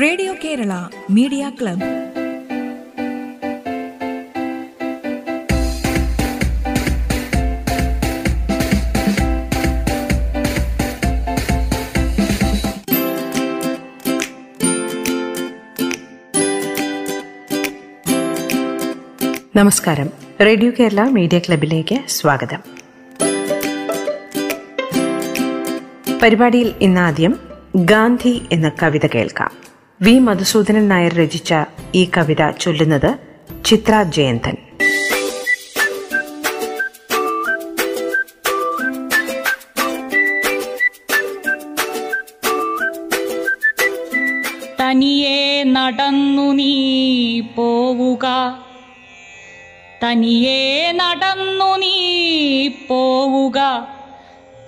Radio Kerala media club. നമസ്കാരം. Radio Kerala media ക്ലബിലേക്ക് സ്വാഗതം. പരിപാടിയിൽ ഇന്നാദ്യം ഗാന്ധി എന്ന കവിത കേൾക്കാം. വി. മധുസൂദനൻ നായർ രചിച്ച ഈ കവിത ചൊല്ലുന്നത് ചിത്ര ജയന്തൻ. തനിയെ നടന്നു നീ പോവുക. തനിയെ നടന്നു നീ പോവുക.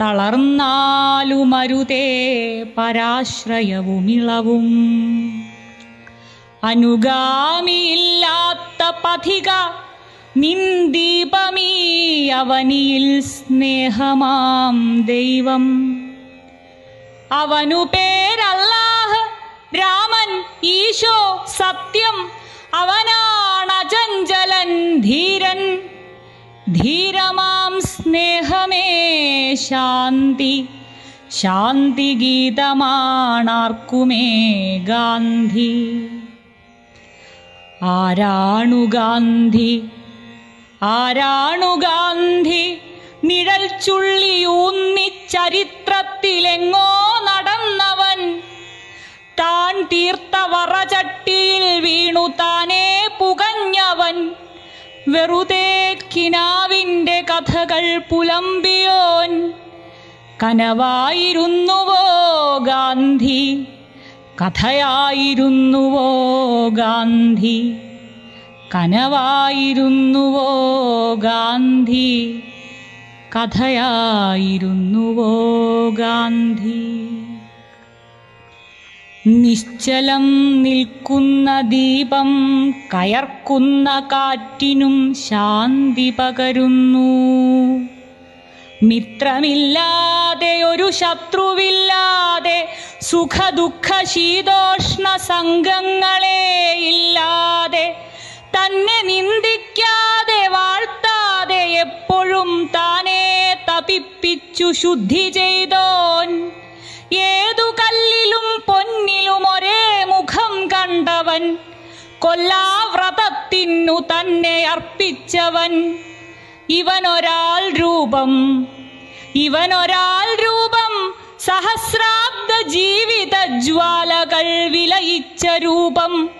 തളർന്നാലുമരുതേ പരാശ്രയവുമിളവും. അനുഗാമിയില്ലാത്ത പഥിക നിന്ദീപമീ അവനിയിൽ സ്നേഹമാം ദൈവം. അവനു പേരല്ലാഹ് രാമൻ ഈശോ സത്യം അവനാണ് അചഞ്ചലൻ ധീരൻ. ധീരമാം സ്നേഹമേ ശാന്തി. ശാന്തി ഗീതമാണാർക്കുമേ ഗാന്ധി. ആരാണു ഗാന്ധി? ആരാണു ഗാന്ധി? നിഴൽ ചുള്ളിയൂന്നി ചരിത്രത്തിലെങ്ങോ നടന്നവൻ. താൻ തീർത്ത വറചട്ടിയിൽ വീണു താനേ പുകഞ്ഞവൻ വെറുതെ കിനാവിന്റെ കഥകൾ പുലമ്പിയോൻ. കനവായിരുന്നുവോ ഗാന്ധി? കഥയായിരുന്നുവോ ഗാന്ധി? കനവായിരുന്നുവോ ഗാന്ധി? കഥയായിരുന്നുവോ ഗാന്ധി? നിശ്ചലം നിൽക്കുന്ന ദീപം കയർക്കുന്ന കാറ്റിനും ശാന്തി പകരുന്നു. മിത്രമില്ലാതെ ഒരു ശത്രുവില്ലാതെ സുഖദുഃഖ ശീതോഷ്ണ സംഘങ്ങളെ ഇല്ലാതെ തന്നെ നിന്ദിക്കാതെ വാഴ്ത്താതെ എപ്പോഴും താനേ തപിപ്പിച്ചു ശുദ്ധി ചെയ്തോൻ. ഏതു കല്ലിലും പൊന്നിലും ഒരേ മുഖം കണ്ടവൻ കൊല്ലാവ്രതത്തിനു തന്നെ അർപ്പിച്ചവൻ. ഇവനൊരാൾ രൂപം ഇവനൊരാൾ രൂപം സഹസ്രാബ്ദ ജീവിത ജ്വാലകൾ വിലയിച്ച രൂപം.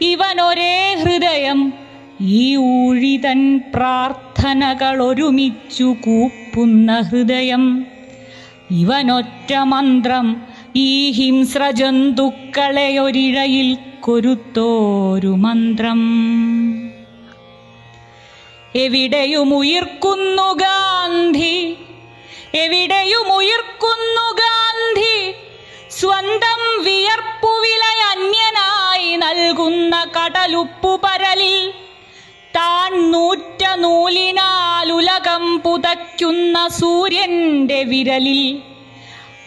ഇവനൊരേ ഹൃദയം ഈ ഊഴിതൻ പ്രാർത്ഥനകൾ ഒരുമിച്ചു കൂപ്പുന്ന ഹൃദയം. ഇവനൊറ്റ മന്ത്രം ഈ ഹിംസ്രജന്തുക്കളെ ഒരിഴയിൽ കൊരുത്തോരു മന്ത്രം. എവിടെയും ഉയർക്കുന്നു ഗാന്ധി? എവിടെയും ഉയർക്കുന്നു ഗാന്ധി? സ്വന്തം വിയർപ്പുവില അന്യനായി നൽകുന്ന കടലുപ്പു പരലിൽ താൻ നൂറ്റ നൂലിനാൽ ഉലകം പുതയ്ക്കുന്ന സൂര്യന്റെ വിരലിൽ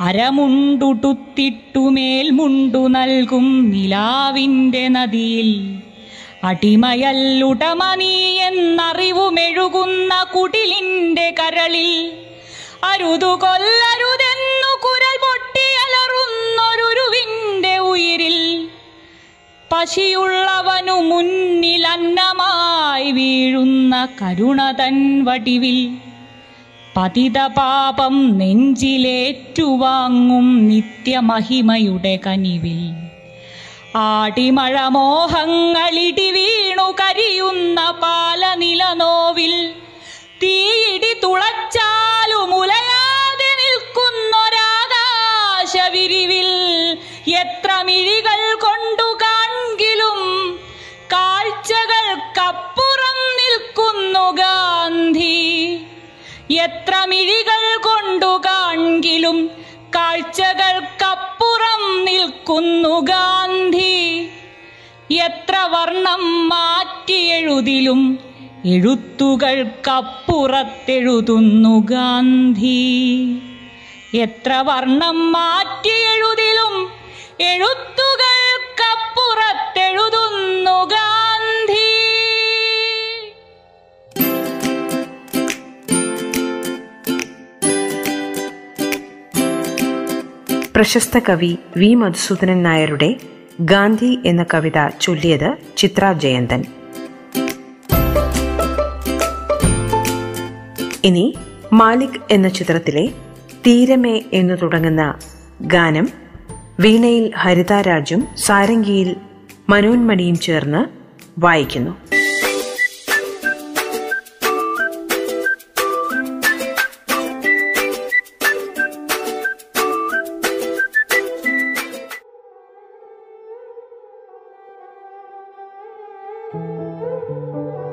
അരമുണ്ടുടുത്തിട്ടു മേൽമുണ്ടു നൽകും നിലാവിന്റെ നദിയിൽ. അടിമയല്ലുടമ നീ എന്നറിവുമെഴുകുന്ന കുടിലിന്റെ കരളിൽ അരുതു കൊല്ലരുതെന്നു കുരൽ പൊട്ടിയലറുന്നൊരുവിന്റെ ഉയിരിൽ. പശിയുള്ളവനു മുന്നിൽ അന്നമായി വീഴുന്ന കരുണതൻ വടിവിൽ പതിത പാപം നെഞ്ചിലേറ്റുവാങ്ങും നിത്യമഹിമയുടെ കനിവിൽ. ആടിമഴ മോഹങ്ങളിടി വീണു കരിയുന്ന പാലനിലനോവിൽ തീയിടി തുളച്ചാലും ഉലയാതെ നിൽക്കുന്നൊരാകാശവിരിവിൽ എത്ര മിഴികൾ കൊണ്ടു കാൺകിലും കാഴ്ചകൾക്കപ്പുറം എത്ര മിഴികൾ കൊണ്ടു കാൺകിലും കാഴ്ചകൾക്കപ്പുറം നിൽക്കുന്നു ഗാന്ധി. എത്ര വർണം മാറ്റിയെഴുതിലും എഴുത്തുകൾക്കപ്പുറത്തെഴുതുന്നു ഗാന്ധി. എത്ര വർണം മാറ്റിയെഴുതിലും എഴുത്തുകൾക്കപ്പുറത്തെഴുതുന്നു ഗാന്ധി പ്രശസ്ത കവി വി മധുസൂദനൻ നായരുടെ ഗാന്ധി എന്ന കവിത ചൊല്ലിയത് ചിത്ര ജയന്തൻ. ഇനി മാലിക് എന്ന ചിത്രത്തിലെ തീരമേ എന്നു തുടങ്ങുന്ന ഗാനം വീണയിൽ ഹരിതാരാജും സാരംഗിയിൽ മനോന്മണിയും ചേർന്ന് വായിക്കുന്നു. うん。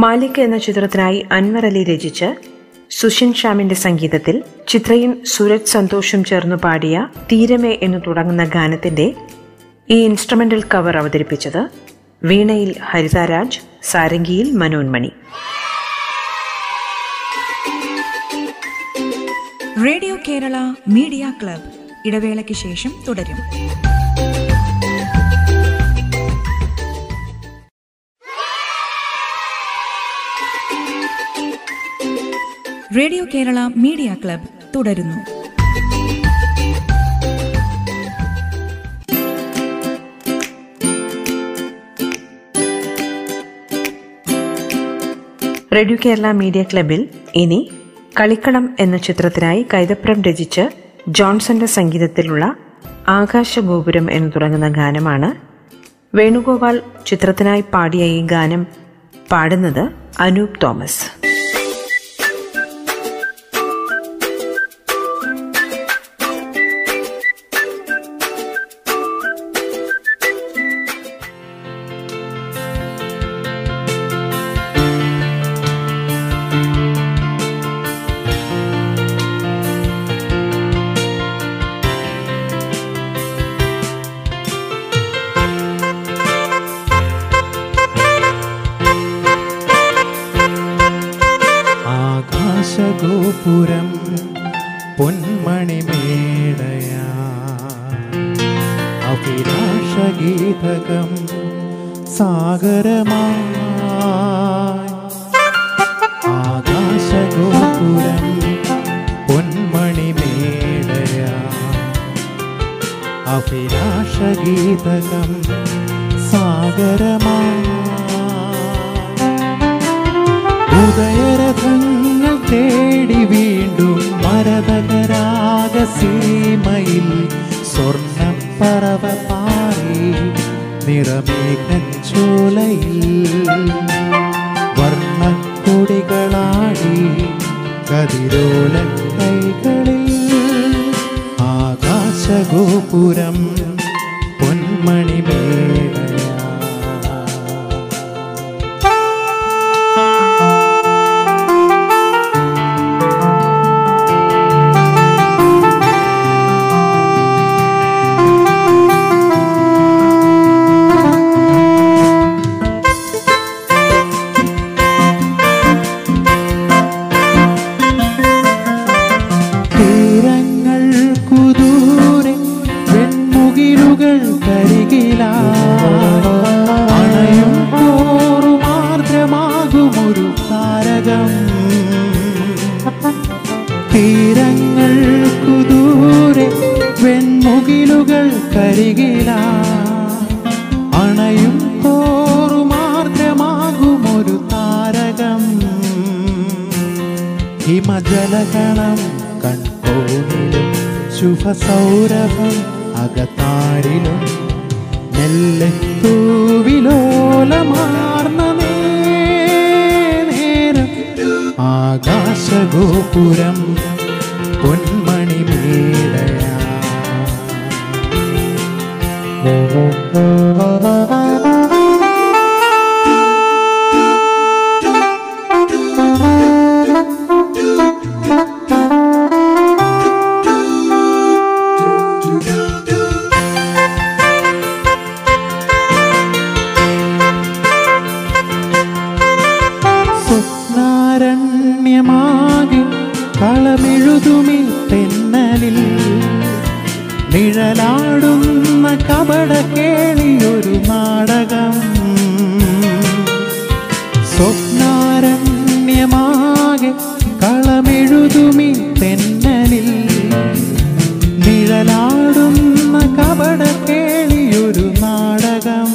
മാലിക് എന്ന ചിത്രത്തിനായി അൻവർ അലി രചിച്ച് സുഷിൻ ഷ്യാമിന്റെ സംഗീതത്തിൽ ചിത്രയും സുരജ് സന്തോഷും ചേർന്നു പാടിയ തീരമേ എന്ന് തുടങ്ങുന്ന ഗാനത്തിന്റെ ഈ ഇൻസ്ട്രുമെന്റൽ കവർ അവതരിപ്പിച്ചത് വീണയിൽ Haritharaj സാരംഗിയിൽ Manonmani radio Kerala media club. ഇടവേളയ്ക്ക് ശേഷം തുടരും. റേഡിയോ കേരള മീഡിയ ക്ലബ് തുടരുന്നു. റേഡിയോ കേരള മീഡിയ ക്ലബിൽ ഇനി കളിക്കളം എന്ന ചിത്രത്തിനായി കൈതപ്രം രചിച്ച് ജോൺസന്റെ സംഗീതത്തിലുള്ള ആകാശഗോപുരം എന്ന് തുടങ്ങുന്ന ഗാനമാണ് വേണുഗോപാൽ ചിത്രത്തിനായി പാടിയ ഈ ഗാനം പാടുന്നത് അനൂപ് തോമസ്. അഭിലാഷഗീതകം സാഗരമാ ഉദയരഥങ്ങൾ തേടി വീണ്ടും മരതകരാഗ സീമയിൽ സ്വർണം സ്വർണപ്പറവ പാറി നിറമേഘോലയിൽ വർണക്കൊടികളാടി കതിരോല കൈകളിൽ ആകാശഗോപുരം மணி மேல் വെൺമുകിലുകൾ കരികില. അണയും തോറുമാർദ്രമാകുമൊരു താരകം. ഹിമജലഗണം കൺകോണിലും ശുഭസൗരഭം അകത്താരിലും നെല്ലെത്തൂവിലോലമാർന്ന നേരം ആകാശഗോപുരം Música സ്വപ്നാരണ്യമാകെ കളമെഴുതുമി തെന്നലിൽ. നിഴലാടുന്ന കപട കേളിയൊരു നാടകം.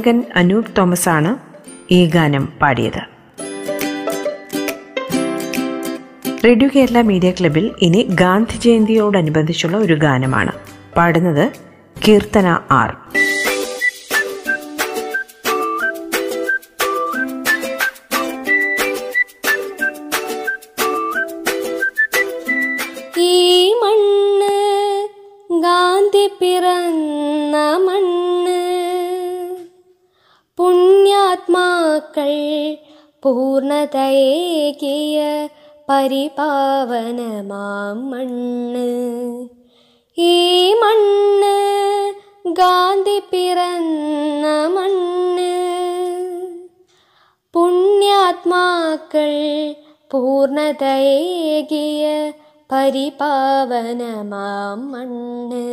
ഗായകൻ അനൂപ് തോമസ് ആണ് ഈ ഗാനം പാടിയത്. റേഡിയോ കേരള മീഡിയ ക്ലബിൽ ഇനി ഗാന്ധി ജയന്തിയോടനുബന്ധിച്ചുള്ള ഒരു ഗാനമാണ്. പാടുന്നത് കീർത്തന ആർ. പുണ്യാത്മാക്കൾ പൂർണതയേകിയ പരിപാവനമാം മണ്ണ്. ഈ മണ്ണ് ഗാന്ധി പിറന്ന മണ്ണ്. പുണ്യാത്മാക്കൾ പൂർണതയേകിയ പരിപാവനമാം മണ്ണ്.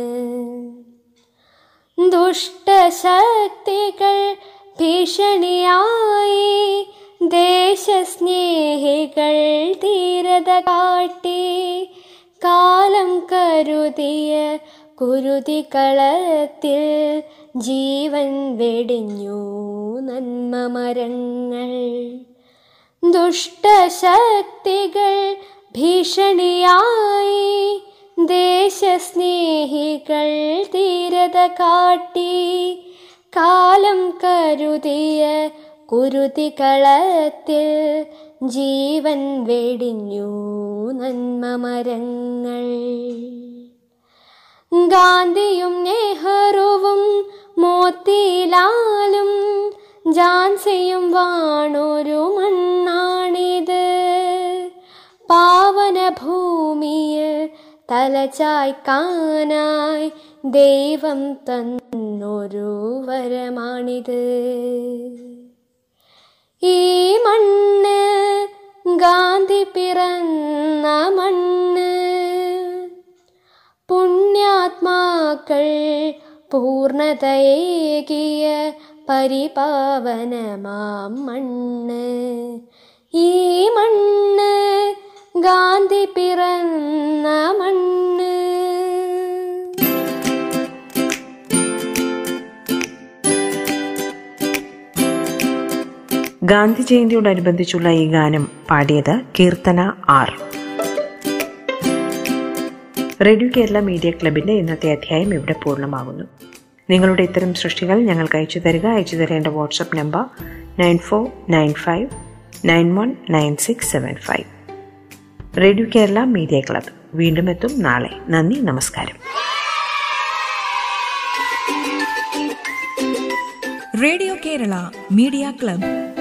ദുഷ്ടശക്തികൾ ഭീഷണിയായി ദേശസ്നേഹികൾ ധീരത കാട്ടി കാലം കരുതിയ കുരുതികളത്തിൽ ജീവൻ വെടിഞ്ഞു നന്മ മരങ്ങൾ. ദുഷ്ടശക്തികൾ ഭീഷണിയായി ദേശസ്നേഹികൾ ധീരത കാട്ടി കരുതിയ കുരുതികളത്തിൽ ജീവൻ വെടിഞ്ഞു നന്മ മരങ്ങൾ. ഗാന്ധിയും നെഹ്റുവും മോത്തിലാലും ജാൻസിയും വാണൊരു മണ്ണാണിത്. പാവന ഭൂമിയിൽ തലചായ്ക്കാനായി ദൈവം തന്നൊരു വരമാണിത്. ഈ മണ്ണ് ഗാന്ധി പിറന്ന മണ്ണ് പുണ്യാത്മാക്കൾ പൂർണതയേകിയ പരിപാവനമാം മണ്ണ്. ഈ മണ്ണ് ഗാന്ധി പിറന്ന മണ്ണ് ഗാന്ധി ജയന്തിയോടനുബന്ധിച്ചുള്ള ഈ ഗാനം പാടിയത് Keerthana R. Radio Kerala media ക്ലബിന്റെ ഇന്നത്തെ അധ്യായം ഇവിടെ പൂർണമാകുന്നു. നിങ്ങളുടെ ഇത്തരം സൃഷ്ടികൾ ഞങ്ങൾക്ക് അയച്ചു തരിക. അയച്ചു തരേണ്ട WhatsApp number nine four nine five nine one nine six seven five. Radio Kerala media club. വീണ്ടും എത്തും നാളെ. നന്ദി നമസ്കാരം. Radio Kerala media club.